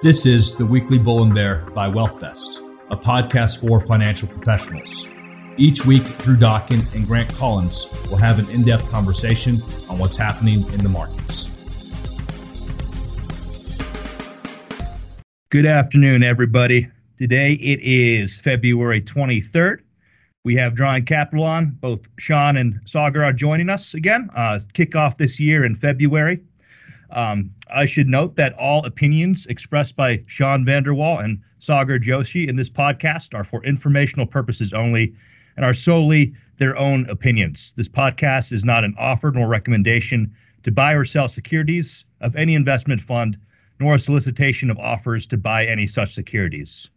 This is the Weekly Bull and Bear by WealthVest, a podcast for financial professionals. Each week, Drew Dawkins and Grant Collins will have an in depth conversation on what's happening in the markets. Good afternoon, everybody. Today it is February 23rd. We have Drawing Capital on. Both Sean and Sagar are joining us again. Uh, kick off this year in February. Um, I should note that all opinions expressed by Sean Vanderwall and Sagar Joshi in this podcast are for informational purposes only and are solely their own opinions. This podcast is not an offer nor recommendation to buy or sell securities of any investment fund, nor a solicitation of offers to buy any such securities.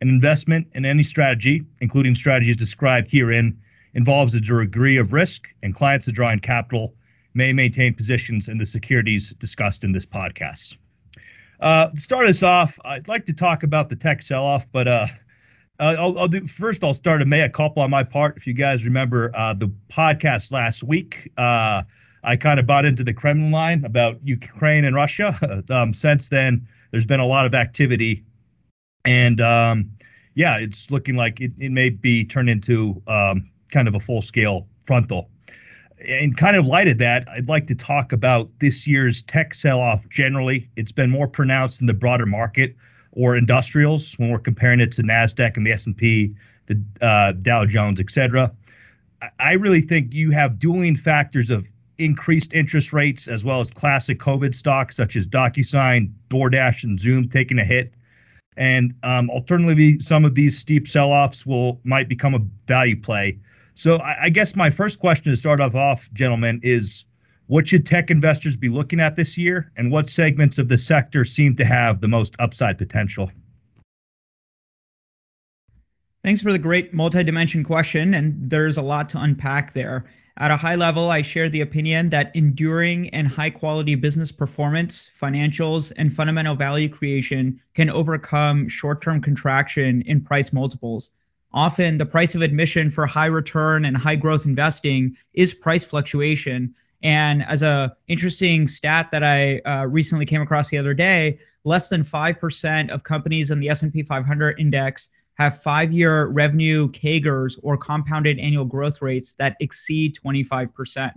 An investment in any strategy, including strategies described herein, involves a degree of risk, and clients of Drawing Capital may maintain positions in the securities discussed in this podcast. Uh, to start us off, I'd like to talk about the tech sell-off, but uh, I'll, I'll, do first. I'll start a mea culpa on my part. If you guys remember uh, the podcast last week, uh, I kind of bought into the Kremlin line about Ukraine and Russia. um, since then, there's been a lot of activity, and um, yeah, it's looking like it, it may be turned into um, kind of a full-scale frontal in kind of light of that, I'd like to talk about this year's tech sell-off generally. It's been more pronounced in the broader market or industrials when we're comparing it to Nasdaq and the S&P, the uh, Dow Jones, et cetera. I really think you have dueling factors of increased interest rates as well as classic COVID stocks such as DocuSign, DoorDash, and Zoom taking a hit. And um, alternatively, some of these steep sell-offs will might become a value play so I, I guess my first question to start off, off, gentlemen, is what should tech investors be looking at this year, and what segments of the sector seem to have the most upside potential? Thanks for the great multi-dimension question, and there's a lot to unpack there. At a high level, I share the opinion that enduring and high quality business performance, financials, and fundamental value creation can overcome short term contraction in price multiples often the price of admission for high return and high growth investing is price fluctuation and as a interesting stat that i uh, recently came across the other day less than 5% of companies in the s&p 500 index have five-year revenue CAGRs or compounded annual growth rates that exceed 25%.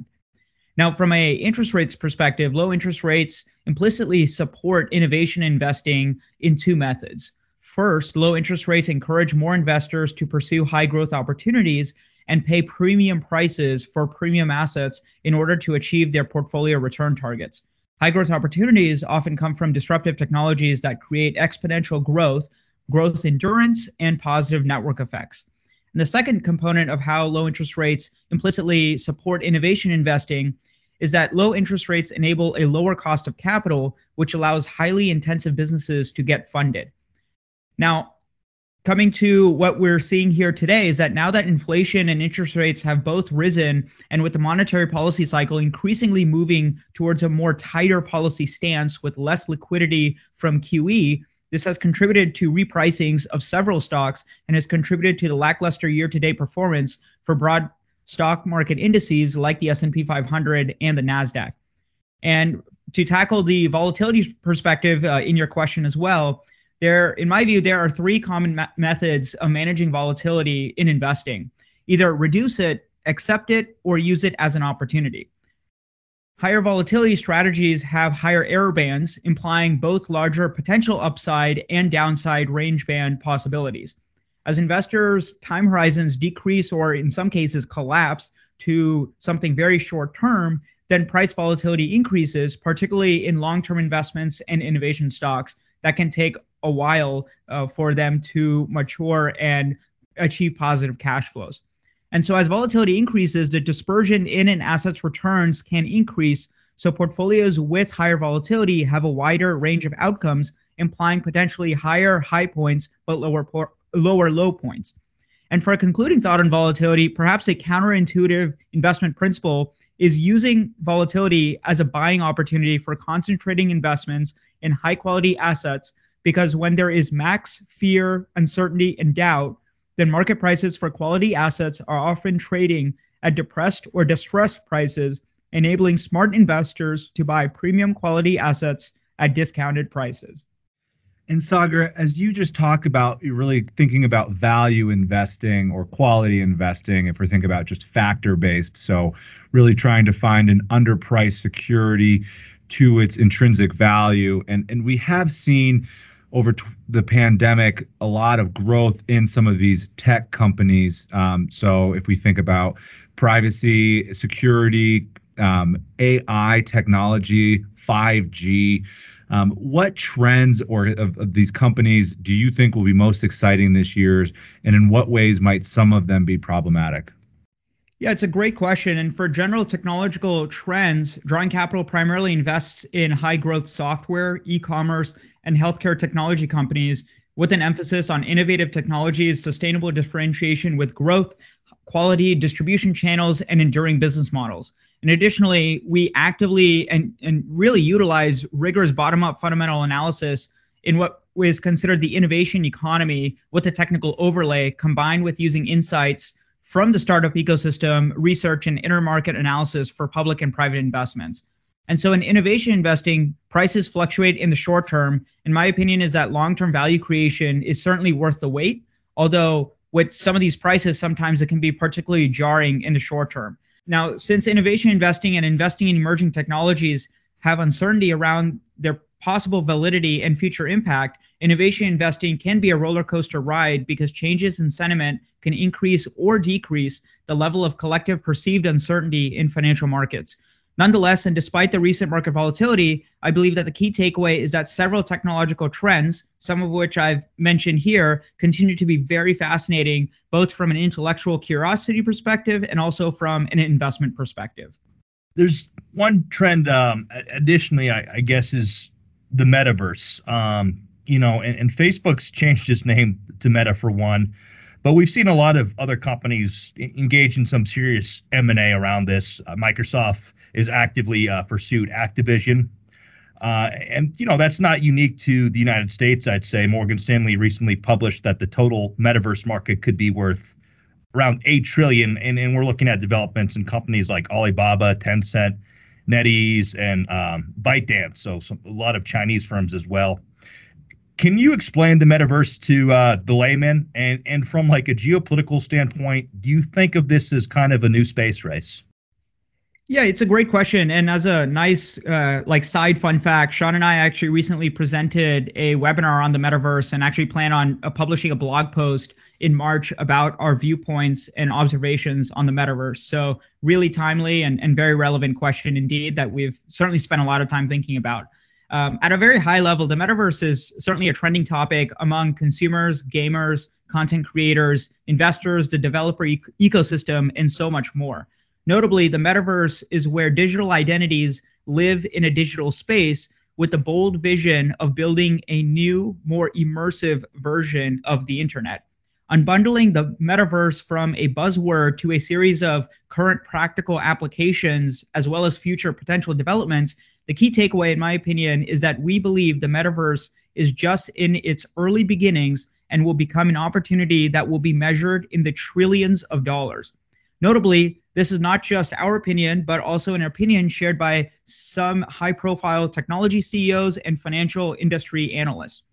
Now, from a interest rates perspective, low interest rates implicitly support innovation investing in two methods. First, low interest rates encourage more investors to pursue high growth opportunities and pay premium prices for premium assets in order to achieve their portfolio return targets. High growth opportunities often come from disruptive technologies that create exponential growth, growth endurance, and positive network effects. And the second component of how low interest rates implicitly support innovation investing is that low interest rates enable a lower cost of capital, which allows highly intensive businesses to get funded. Now, coming to what we're seeing here today is that now that inflation and interest rates have both risen, and with the monetary policy cycle increasingly moving towards a more tighter policy stance with less liquidity from QE, this has contributed to repricings of several stocks and has contributed to the lackluster year-to-date performance for broad stock market indices like the S&P 500 and the Nasdaq. And to tackle the volatility perspective uh, in your question as well, there in my view there are three common me- methods of managing volatility in investing. Either reduce it accept it or use it as an opportunity. Higher volatility strategies have higher error bands implying both larger potential upside and downside range band possibilities. As investors time horizons decrease or in some cases collapse to something very short term then price volatility increases particularly in long-term investments and innovation stocks that can take a while uh, for them to mature and achieve positive cash flows. And so, as volatility increases, the dispersion in an asset's returns can increase. So, portfolios with higher volatility have a wider range of outcomes, implying potentially higher high points but lower por- lower low points. And for a concluding thought on volatility, perhaps a counterintuitive investment principle is using volatility as a buying opportunity for concentrating investments in high quality assets because when there is max fear, uncertainty, and doubt, then market prices for quality assets are often trading at depressed or distressed prices, enabling smart investors to buy premium quality assets at discounted prices. And Sagar, as you just talk about, you're really thinking about value investing or quality investing. If we think about just factor based, so really trying to find an underpriced security to its intrinsic value, and and we have seen over t- the pandemic a lot of growth in some of these tech companies. Um, so if we think about privacy, security, um, AI technology, 5G. Um, what trends or of, of, these companies do you think will be most exciting this year, and in what ways might some of them be problematic? Yeah, it's a great question. And for general technological trends, Drawing Capital primarily invests in high growth software, e commerce, and healthcare technology companies with an emphasis on innovative technologies, sustainable differentiation with growth, quality, distribution channels, and enduring business models. And additionally, we actively and, and really utilize rigorous bottom up fundamental analysis in what is considered the innovation economy with a technical overlay combined with using insights from the startup ecosystem, research, and intermarket analysis for public and private investments. And so in innovation investing, prices fluctuate in the short term. In my opinion, is that long-term value creation is certainly worth the wait. Although with some of these prices, sometimes it can be particularly jarring in the short term. Now, since innovation investing and investing in emerging technologies have uncertainty around their possible validity and future impact, innovation investing can be a roller coaster ride because changes in sentiment can increase or decrease the level of collective perceived uncertainty in financial markets. Nonetheless, and despite the recent market volatility, I believe that the key takeaway is that several technological trends, some of which I've mentioned here, continue to be very fascinating, both from an intellectual curiosity perspective and also from an investment perspective. There's one trend, um, additionally, I, I, guess, is the metaverse. Um, you know, and, and Facebook's changed its name to Meta for one. But we've seen a lot of other companies engage in some serious M&A around this. Uh, Microsoft is actively uh, pursued Activision. Uh, and you know that's not unique to the United States. I'd say Morgan Stanley recently published that the total metaverse market could be worth around eight trillion, and, and we're looking at developments in companies like Alibaba, Tencent, NetEase, and um, ByteDance. So some, a lot of Chinese firms as well. Can you explain the metaverse to uh, the layman? And and from like a geopolitical standpoint, do you think of this as kind of a new space race? Yeah, it's a great question. And as a nice, uh, like side fun fact, Sean and I actually recently presented a webinar on the metaverse and actually plan on uh, publishing a blog post in March about our viewpoints and observations on the metaverse. So, really timely and, and very relevant question indeed that we've certainly spent a lot of time thinking about. Um, at a very high level, the metaverse is certainly a trending topic among consumers, gamers, content creators, investors, the developer e- ecosystem, and so much more. Notably, the metaverse is where digital identities live in a digital space with the bold vision of building a new, more immersive version of the internet. Unbundling the metaverse from a buzzword to a series of current practical applications, as well as future potential developments, the key takeaway, in my opinion, is that we believe the metaverse is just in its early beginnings and will become an opportunity that will be measured in the trillions of dollars. Notably, this is not just our opinion, but also an opinion shared by some high profile technology CEOs and financial industry analysts.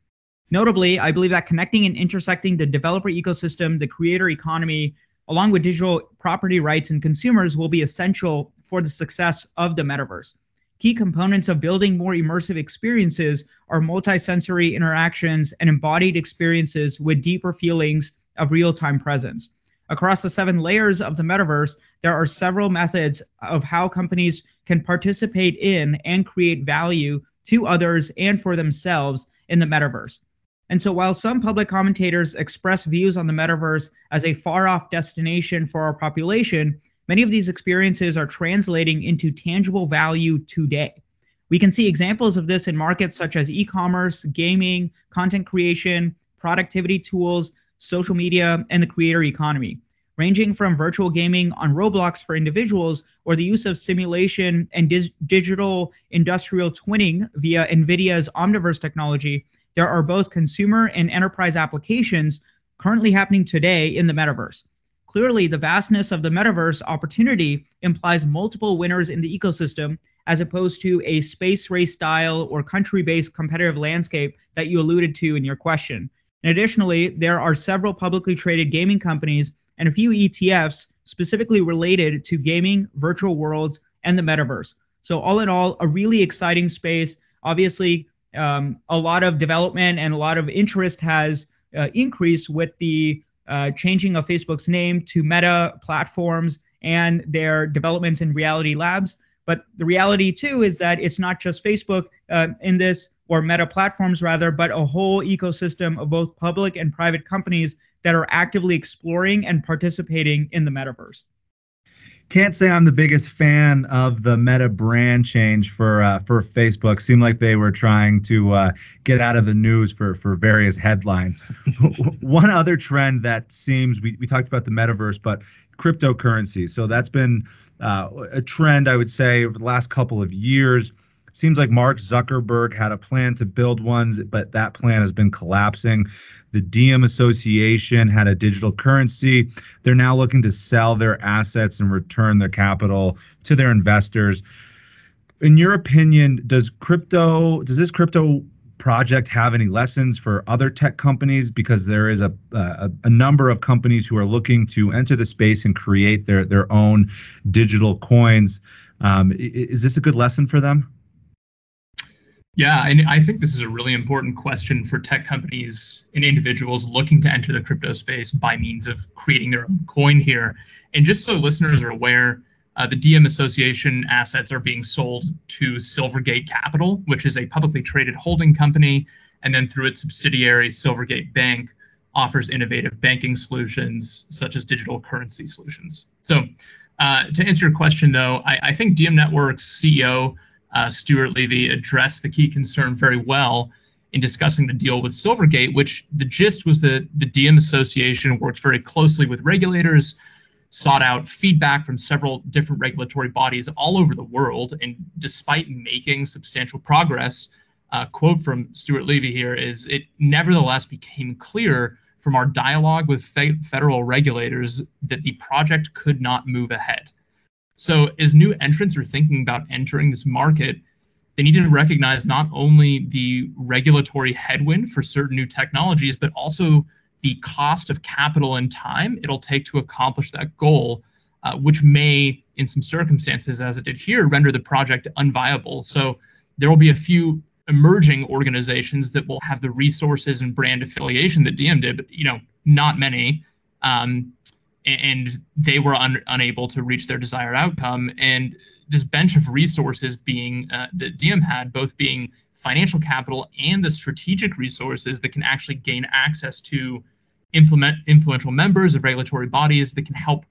Notably, I believe that connecting and intersecting the developer ecosystem, the creator economy, along with digital property rights and consumers will be essential for the success of the metaverse. Key components of building more immersive experiences are multisensory interactions and embodied experiences with deeper feelings of real time presence. Across the seven layers of the metaverse, there are several methods of how companies can participate in and create value to others and for themselves in the metaverse. And so, while some public commentators express views on the metaverse as a far off destination for our population, many of these experiences are translating into tangible value today. We can see examples of this in markets such as e commerce, gaming, content creation, productivity tools, social media, and the creator economy, ranging from virtual gaming on Roblox for individuals or the use of simulation and dis- digital industrial twinning via NVIDIA's Omniverse technology. There are both consumer and enterprise applications currently happening today in the metaverse. Clearly, the vastness of the metaverse opportunity implies multiple winners in the ecosystem as opposed to a space race style or country based competitive landscape that you alluded to in your question. And additionally, there are several publicly traded gaming companies and a few ETFs specifically related to gaming, virtual worlds, and the metaverse. So, all in all, a really exciting space. Obviously, um, a lot of development and a lot of interest has uh, increased with the uh, changing of Facebook's name to Meta platforms and their developments in Reality Labs. But the reality too is that it's not just Facebook uh, in this or Meta platforms rather, but a whole ecosystem of both public and private companies that are actively exploring and participating in the metaverse. Can't say I'm the biggest fan of the Meta brand change for uh, for Facebook. Seemed like they were trying to uh, get out of the news for for various headlines. One other trend that seems we we talked about the metaverse, but cryptocurrency. So that's been uh, a trend I would say over the last couple of years seems like Mark Zuckerberg had a plan to build ones, but that plan has been collapsing. The Diem Association had a digital currency. They're now looking to sell their assets and return their capital to their investors. In your opinion, does crypto, does this crypto project have any lessons for other tech companies because there is a, a, a number of companies who are looking to enter the space and create their their own digital coins um, is this a good lesson for them yeah, and I think this is a really important question for tech companies and individuals looking to enter the crypto space by means of creating their own coin here. And just so listeners are aware, uh, the Diem Association assets are being sold to Silvergate Capital, which is a publicly traded holding company, and then through its subsidiary, Silvergate Bank, offers innovative banking solutions such as digital currency solutions. So, uh, to answer your question, though, I, I think Diem Network's CEO uh, Stuart Levey addressed the key concern very well in discussing the deal with Silvergate, which the gist was that the Diem Association worked very closely with regulators, sought out feedback from several different regulatory bodies all over the world, and despite making substantial progress, uh, quote from Stuart Levey here is it nevertheless became clear from our dialogue with fe- federal regulators that the project could not move ahead. So, as new entrants are thinking about entering this market, they need to recognize not only the regulatory headwind for certain new technologies, but also the cost of capital and time it'll take to accomplish that goal, uh, which may, in some circumstances, as it did here, render the project unviable. So, there will be a few emerging organizations that will have the resources and brand affiliation that Diem did, but you know, not many. Um, and they were un- unable to reach their desired outcome. And this bench of resources being uh, that Diem had, both being financial capital and the strategic resources that can actually gain access to implement influential members of regulatory bodies that can help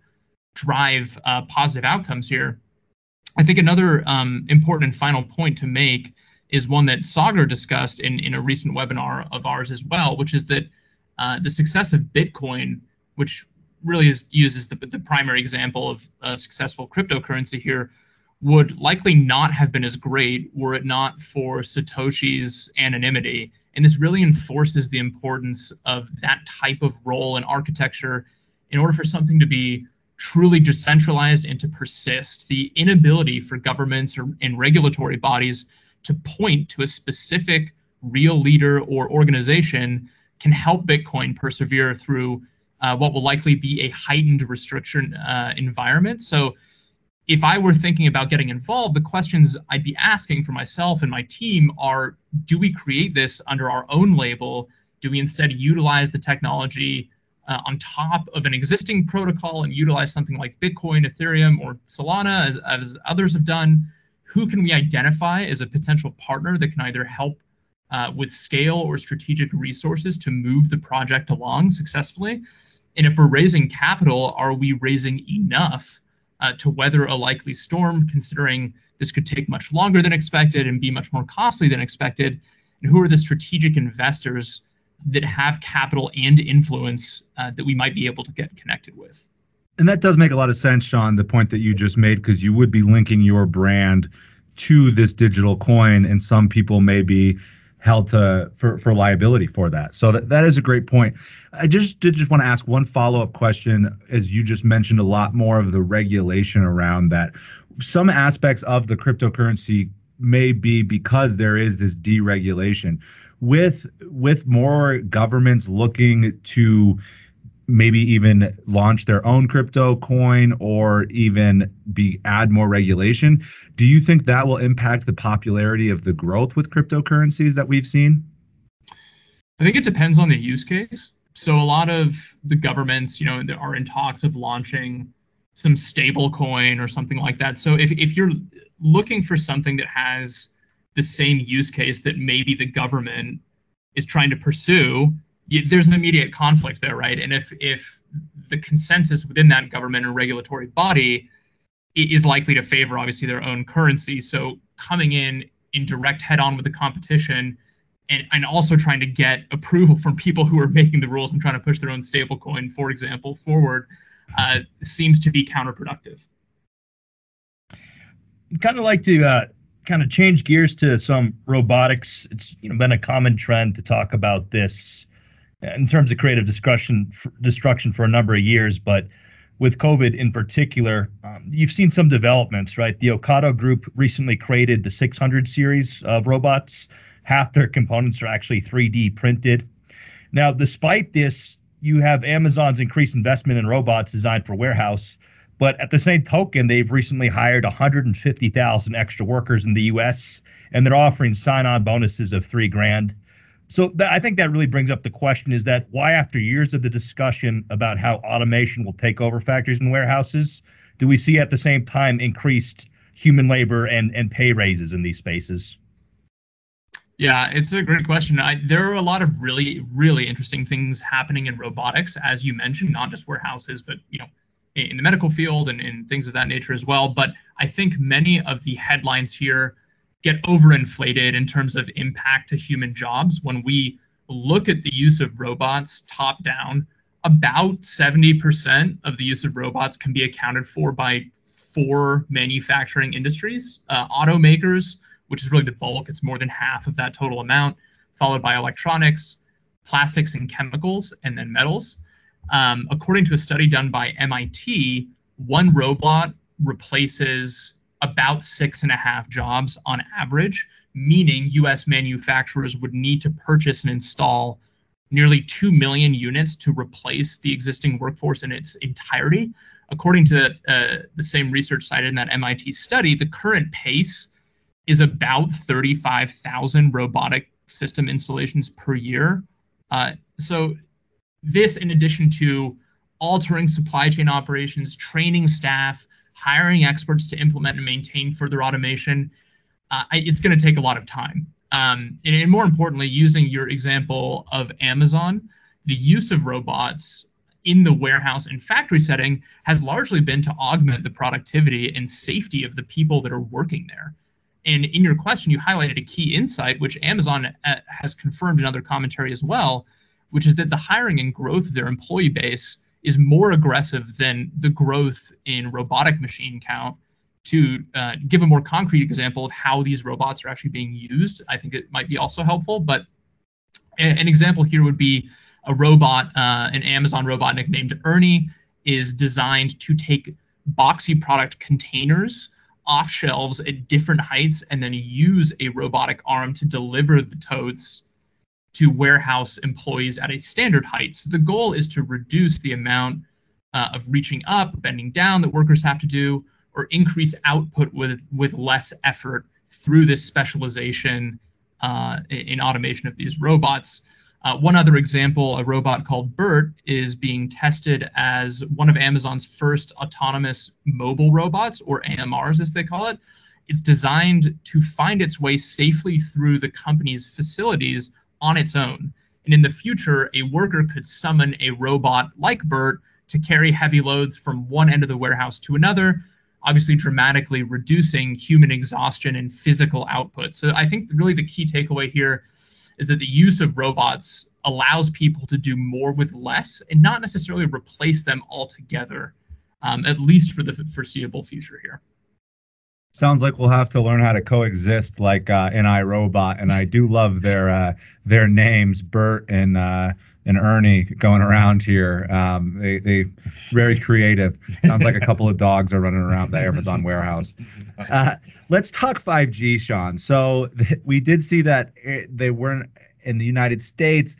drive uh, positive outcomes here. I think another um, important and final point to make is one that Sagar discussed in, in a recent webinar of ours as well, which is that uh, the success of Bitcoin, which really is, uses the, the primary example of a successful cryptocurrency here would likely not have been as great were it not for Satoshi's anonymity. And this really enforces the importance of that type of role in architecture in order for something to be truly decentralized and to persist. The inability for governments or, and regulatory bodies to point to a specific real leader or organization can help Bitcoin persevere through uh, what will likely be a heightened restriction uh, environment. So, if I were thinking about getting involved, the questions I'd be asking for myself and my team are do we create this under our own label? Do we instead utilize the technology uh, on top of an existing protocol and utilize something like Bitcoin, Ethereum, or Solana, as, as others have done? Who can we identify as a potential partner that can either help uh, with scale or strategic resources to move the project along successfully? And if we're raising capital, are we raising enough uh, to weather a likely storm, considering this could take much longer than expected and be much more costly than expected? And who are the strategic investors that have capital and influence uh, that we might be able to get connected with? And that does make a lot of sense, Sean, the point that you just made, because you would be linking your brand to this digital coin, and some people may be held to for for liability for that. So that, that is a great point. I just did just want to ask one follow up question, as you just mentioned a lot more of the regulation around that. Some aspects of the cryptocurrency may be because there is this deregulation with with more governments looking to maybe even launch their own crypto coin or even be add more regulation. Do you think that will impact the popularity of the growth with cryptocurrencies that we've seen? I think it depends on the use case. So a lot of the governments you know are in talks of launching some stable coin or something like that. So if, if you're looking for something that has the same use case that maybe the government is trying to pursue there's an immediate conflict there, right? And if if the consensus within that government and regulatory body is likely to favor obviously their own currency, so coming in in direct head on with the competition and, and also trying to get approval from people who are making the rules and trying to push their own stablecoin, for example, forward, uh, seems to be counterproductive. Kind of like to uh, kind of change gears to some robotics. It's you know been a common trend to talk about this in terms of creative destruction destruction for a number of years, but with COVID in particular, um, you've seen some developments, right? The Ocado Group recently created the 600 series of robots. Half their components are actually 3D printed. Now, despite this, you have Amazon's increased investment in robots designed for warehouse, but at the same token, they've recently hired 150,000 extra workers in the U.S. and they're offering sign-on bonuses of three grand. So th- I think that really brings up the question: is that why, after years of the discussion about how automation will take over factories and warehouses, do we see at the same time increased human labor and and pay raises in these spaces? Yeah, it's a great question. I, there are a lot of really, really interesting things happening in robotics, as you mentioned, not just warehouses, but you know, in the medical field and, and things of that nature as well. But I think many of the headlines here get overinflated in terms of impact to human jobs when we look at the use of robots top down about 70% of the use of robots can be accounted for by four manufacturing industries uh, automakers which is really the bulk it's more than half of that total amount followed by electronics plastics and chemicals and then metals. Um, according to a study done by mit one robot replaces about six and a half jobs on average, meaning US manufacturers would need to purchase and install nearly 2 million units to replace the existing workforce in its entirety. According to uh, the same research cited in that MIT study, the current pace is about 35,000 robotic system installations per year. Uh, so, this, in addition to altering supply chain operations, training staff, hiring experts to implement and maintain further automation, uh, it's going to take a lot of time. Um, and, and more importantly, using your example of Amazon, the use of robots in the warehouse and factory setting has largely been to augment the productivity and safety of the people that are working there. And in your question, you highlighted a key insight, which Amazon uh, has confirmed in other commentary as well, which is that the hiring and growth of their employee base is more aggressive than the growth in robotic machine count. To uh, give a more concrete example of how these robots are actually being used, I think it might be also helpful. But a- an example here would be a robot, uh, an Amazon robot nicknamed Ernie, is designed to take boxy product containers off shelves at different heights and then use a robotic arm to deliver the totes to warehouse employees at a standard height. So the goal is to reduce the amount uh, of reaching up, bending down that workers have to do, or increase output with with less effort through this specialization uh, in automation of these robots. Uh, one other example, a robot called BERT is being tested as one of Amazon's first autonomous mobile robots, or AMRs as they call it. It's designed to find its way safely through the company's facilities on its own. And in the future, a worker could summon a robot like Bert to carry heavy loads from one end of the warehouse to another, obviously dramatically reducing human exhaustion and physical output. So I think really the key takeaway here is that the use of robots allows people to do more with less and not necessarily replace them altogether, um, at least for the foreseeable future here. Sounds like we'll have to learn how to coexist like uh, in iRobot, and I do love their uh, their names, Bert and uh, and Ernie, going around here. Um, they they very creative. Sounds like a couple of dogs are running around the Amazon warehouse. Uh, let's talk 5G, Sean. So th- we did see that eh, they weren't in the United States.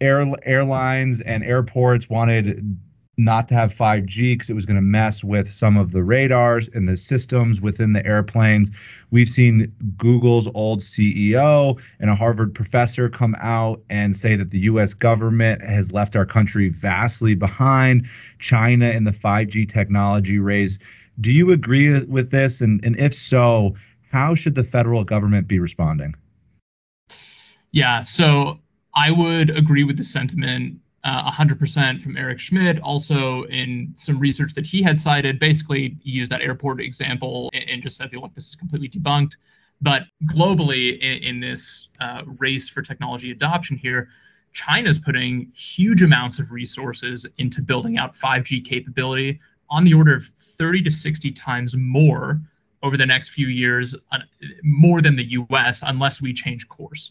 Air, airlines and airports wanted not to have 5G because it was going to mess with some of the radars and the systems within the airplanes. We've seen Google's old CEO and a Harvard professor come out and say that the US government has left our country vastly behind China in the 5G technology race. Do you agree with this? And, and if so, how should the federal government be responding? Yeah, so I would agree with the sentiment uh, 100% from Eric Schmidt. Also, in some research that he had cited, basically used that airport example and, and just said, look, this is completely debunked. But globally, in, in this uh, race for technology adoption here, China's putting huge amounts of resources into building out 5G capability on the order of 30 to 60 times more over the next few years, uh, more than the US, unless we change course.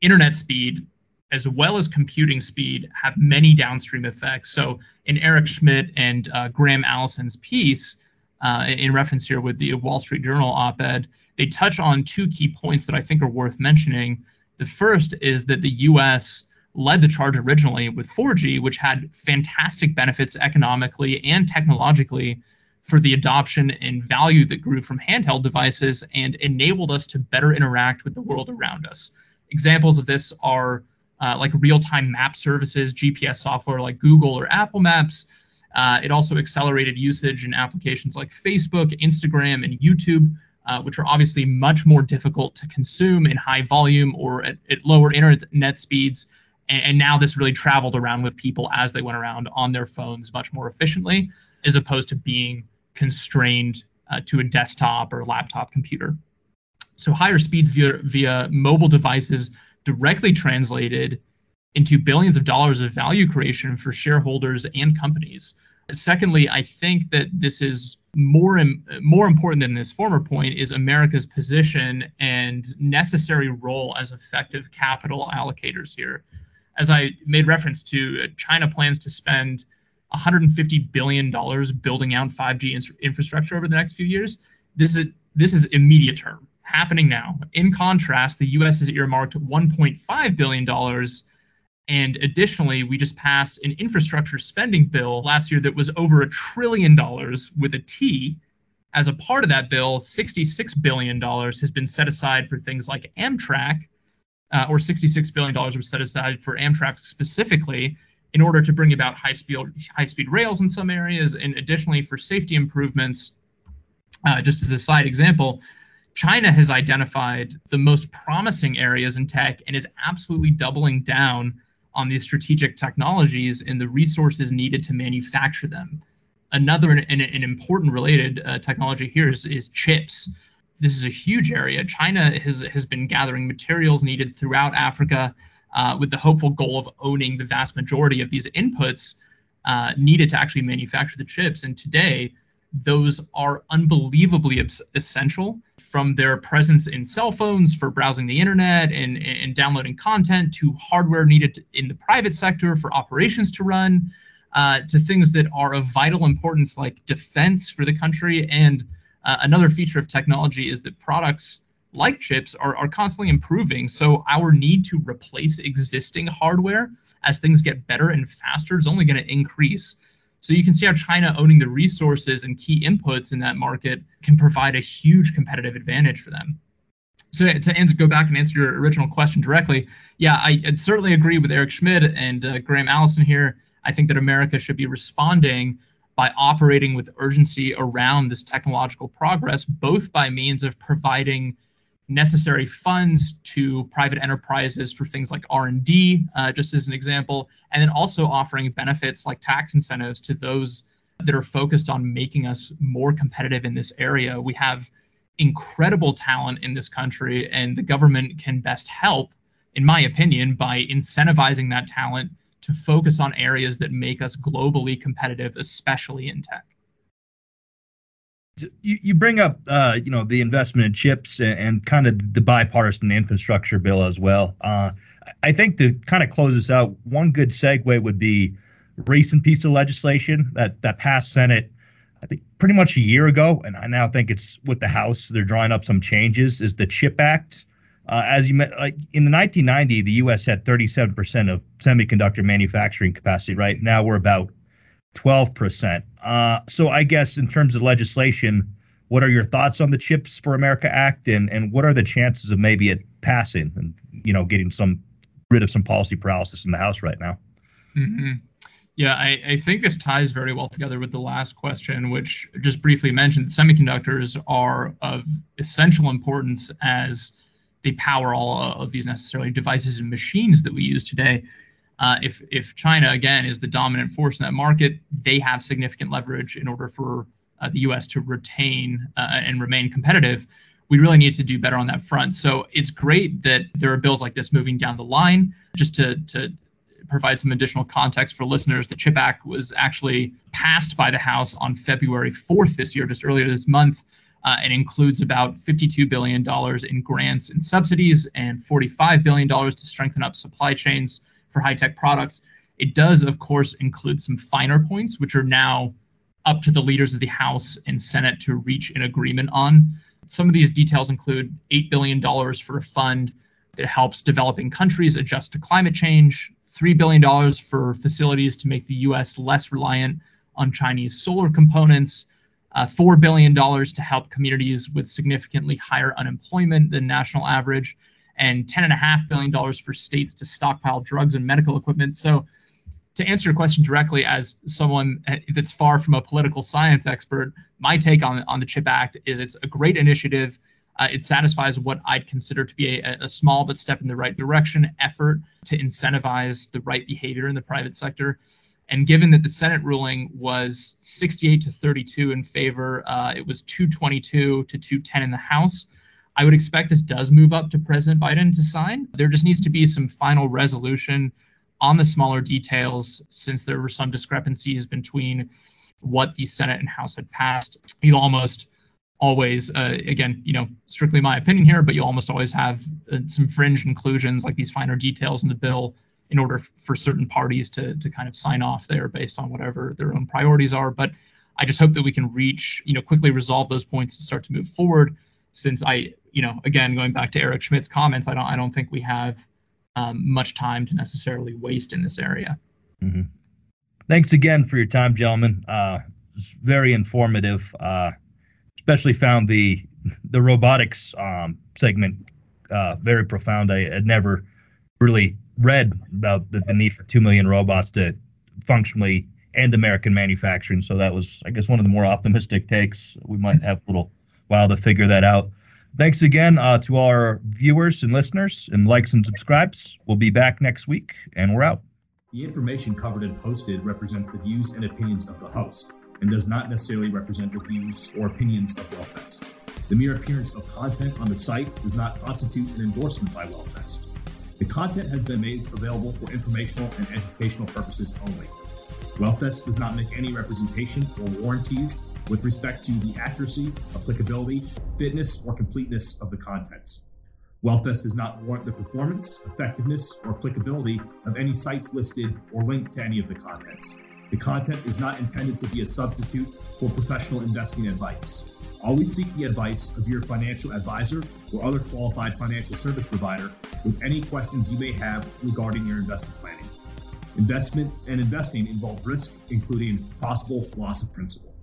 Internet speed as well as computing speed have many downstream effects. So in Eric Schmidt and uh, Graham Allison's piece, uh, in reference here with the Wall Street Journal op-ed, they touch on two key points that I think are worth mentioning. The first is that the U.S. led the charge originally with 4G, which had fantastic benefits economically and technologically for the adoption and value that grew from handheld devices and enabled us to better interact with the world around us. Examples of this are uh, like real-time map services, GPS software like Google or Apple Maps. Uh, it also accelerated usage in applications like Facebook, Instagram, and YouTube, uh, which are obviously much more difficult to consume in high volume or at, at lower internet speeds. And, and, now this really traveled around with people as they went around on their phones much more efficiently, as opposed to being constrained uh, to a desktop or laptop computer. So higher speeds via, via mobile devices directly translated into billions of dollars of value creation for shareholders and companies. Secondly, I think that this is more more important than this former point is America's position and necessary role as effective capital allocators here. As I made reference to, China plans to spend 150 billion dollars building out 5G infrastructure over the next few years. This is this is immediate term happening now. In contrast, the US has earmarked $1.5 billion. And additionally, we just passed an infrastructure spending bill last year that was over a trillion dollars with a T. As a part of that bill, $66 billion has been set aside for things like Amtrak, uh, or $66 billion was set aside for Amtrak specifically in order to bring about high speed, high speed rails in some areas, and additionally for safety improvements. Uh, just as a side example, China has identified the most promising areas in tech and is absolutely doubling down on these strategic technologies and the resources needed to manufacture them. Another and an important related uh, technology here is, is chips. This is a huge area. China has, has been gathering materials needed throughout Africa uh, with the hopeful goal of owning the vast majority of these inputs uh, needed to actually manufacture the chips. And today, those are unbelievably essential from their presence in cell phones for browsing the internet and, and downloading content to hardware needed in the private sector for operations to run uh, to things that are of vital importance like defense for the country. And uh, another feature of technology is that products like chips are, are constantly improving. So our need to replace existing hardware as things get better and faster is only going to increase so you can see how China owning the resources and key inputs in that market can provide a huge competitive advantage for them. So to answer, go back and answer your original question directly, yeah, I I'd certainly agree with Eric Schmidt and uh, Graham Allison here. I think that America should be responding by operating with urgency around this technological progress, both by means of providing necessary funds to private enterprises for things like r&d uh, just as an example and then also offering benefits like tax incentives to those that are focused on making us more competitive in this area. We have incredible talent in this country and the government can best help in my opinion by incentivizing that talent to focus on areas that make us globally competitive especially in tech You, you bring up uh, you know the investment in chips and, and, kind of the bipartisan infrastructure bill as well. Uh, I think to kind of close this out, one good segue would be recent piece of legislation that that passed Senate, I think pretty much a year ago, and I now think it's with the House. They're drawing up some changes. Is the CHIP Act? Uh, as you met, like in the 1990, the U.S. had 37% of semiconductor manufacturing capacity. Right now, we're about 12%. Uh, so I guess in terms of legislation, what are your thoughts on the Chips for America Act, and and what are the chances of maybe it passing and you know getting some rid of some policy paralysis in the House right now? Mm-hmm. Yeah, I, I, think this ties very well together with the last question, which just briefly mentioned semiconductors are of essential importance as they power all of these necessarily devices and machines that we use today. Uh, if if China again is the dominant force in that market, they have significant leverage in order for uh, the U.S. to retain uh, and remain competitive. We really need to do better on that front. So it's great that there are bills like this moving down the line. Just to to provide some additional context for listeners, the CHIP Act was actually passed by the House on February 4th this year, just earlier this month. Uh, and includes about $52 billion in grants and subsidies and $45 billion to strengthen up supply chains for high tech products. It does, of course, include some finer points, which are now up to the leaders of the House and Senate to reach an agreement on. Some of these details include $8 billion for a fund that helps developing countries adjust to climate change, $3 billion for facilities to make the US less reliant on Chinese solar components, uh, $4 billion to help communities with significantly higher unemployment than national average, and $10.5 billion for states to stockpile drugs and medical equipment. So, to answer your question directly, as someone uh, that's far from a political science expert, my take on, on the CHIP Act is it's a great initiative. Uh, it satisfies what I'd consider to be a, a, small but step in the right direction effort to incentivize the right behavior in the private sector. And given that the Senate ruling was 68 to 32 in favor, uh, it was 222 to 210 in the House. I would expect this does move up to President Biden to sign. There just needs to be some final resolution on the smaller details since there were some discrepancies between what the Senate and House had passed. You'll almost always, uh, again, you know, strictly my opinion here, but you'll almost always have uh, some fringe inclusions like these finer details in the bill in order f- for certain parties to, to kind of sign off there based on whatever their own priorities are. But I just hope that we can reach, you know, quickly resolve those points to start to move forward. Since I, you know, again, going back to Eric Schmidt's comments, I don't, I don't think we have um, much time to necessarily waste in this area. Mm-hmm. Thanks again for your time, gentlemen. Uh, it's very informative. Uh, especially found the the robotics um, segment uh, very profound. I had never really read about the, the need for two million robots to functionally end American manufacturing. So that was, I guess, one of the more optimistic takes. We might have a little while to figure that out. Thanks again uh, to our viewers and listeners, and likes and subscribes. We'll be back next week, and we're out. The information covered and posted represents the views and opinions of the host and does not necessarily represent the views or opinions of WealthVest. The mere appearance of content on the site does not constitute an endorsement by WealthVest. The content has been made available for informational and educational purposes only. WealthVest does not make any representation or warranties with respect to the accuracy, applicability, fitness, or completeness of the contents. WealthVest does not warrant the performance, effectiveness, or applicability of any sites listed or linked to any of the contents. The content is not intended to be a substitute for professional investing advice. Always seek the advice of your financial advisor or other qualified financial service provider with any questions you may have regarding your investment planning. Investment and investing involve risk, including possible loss of principal.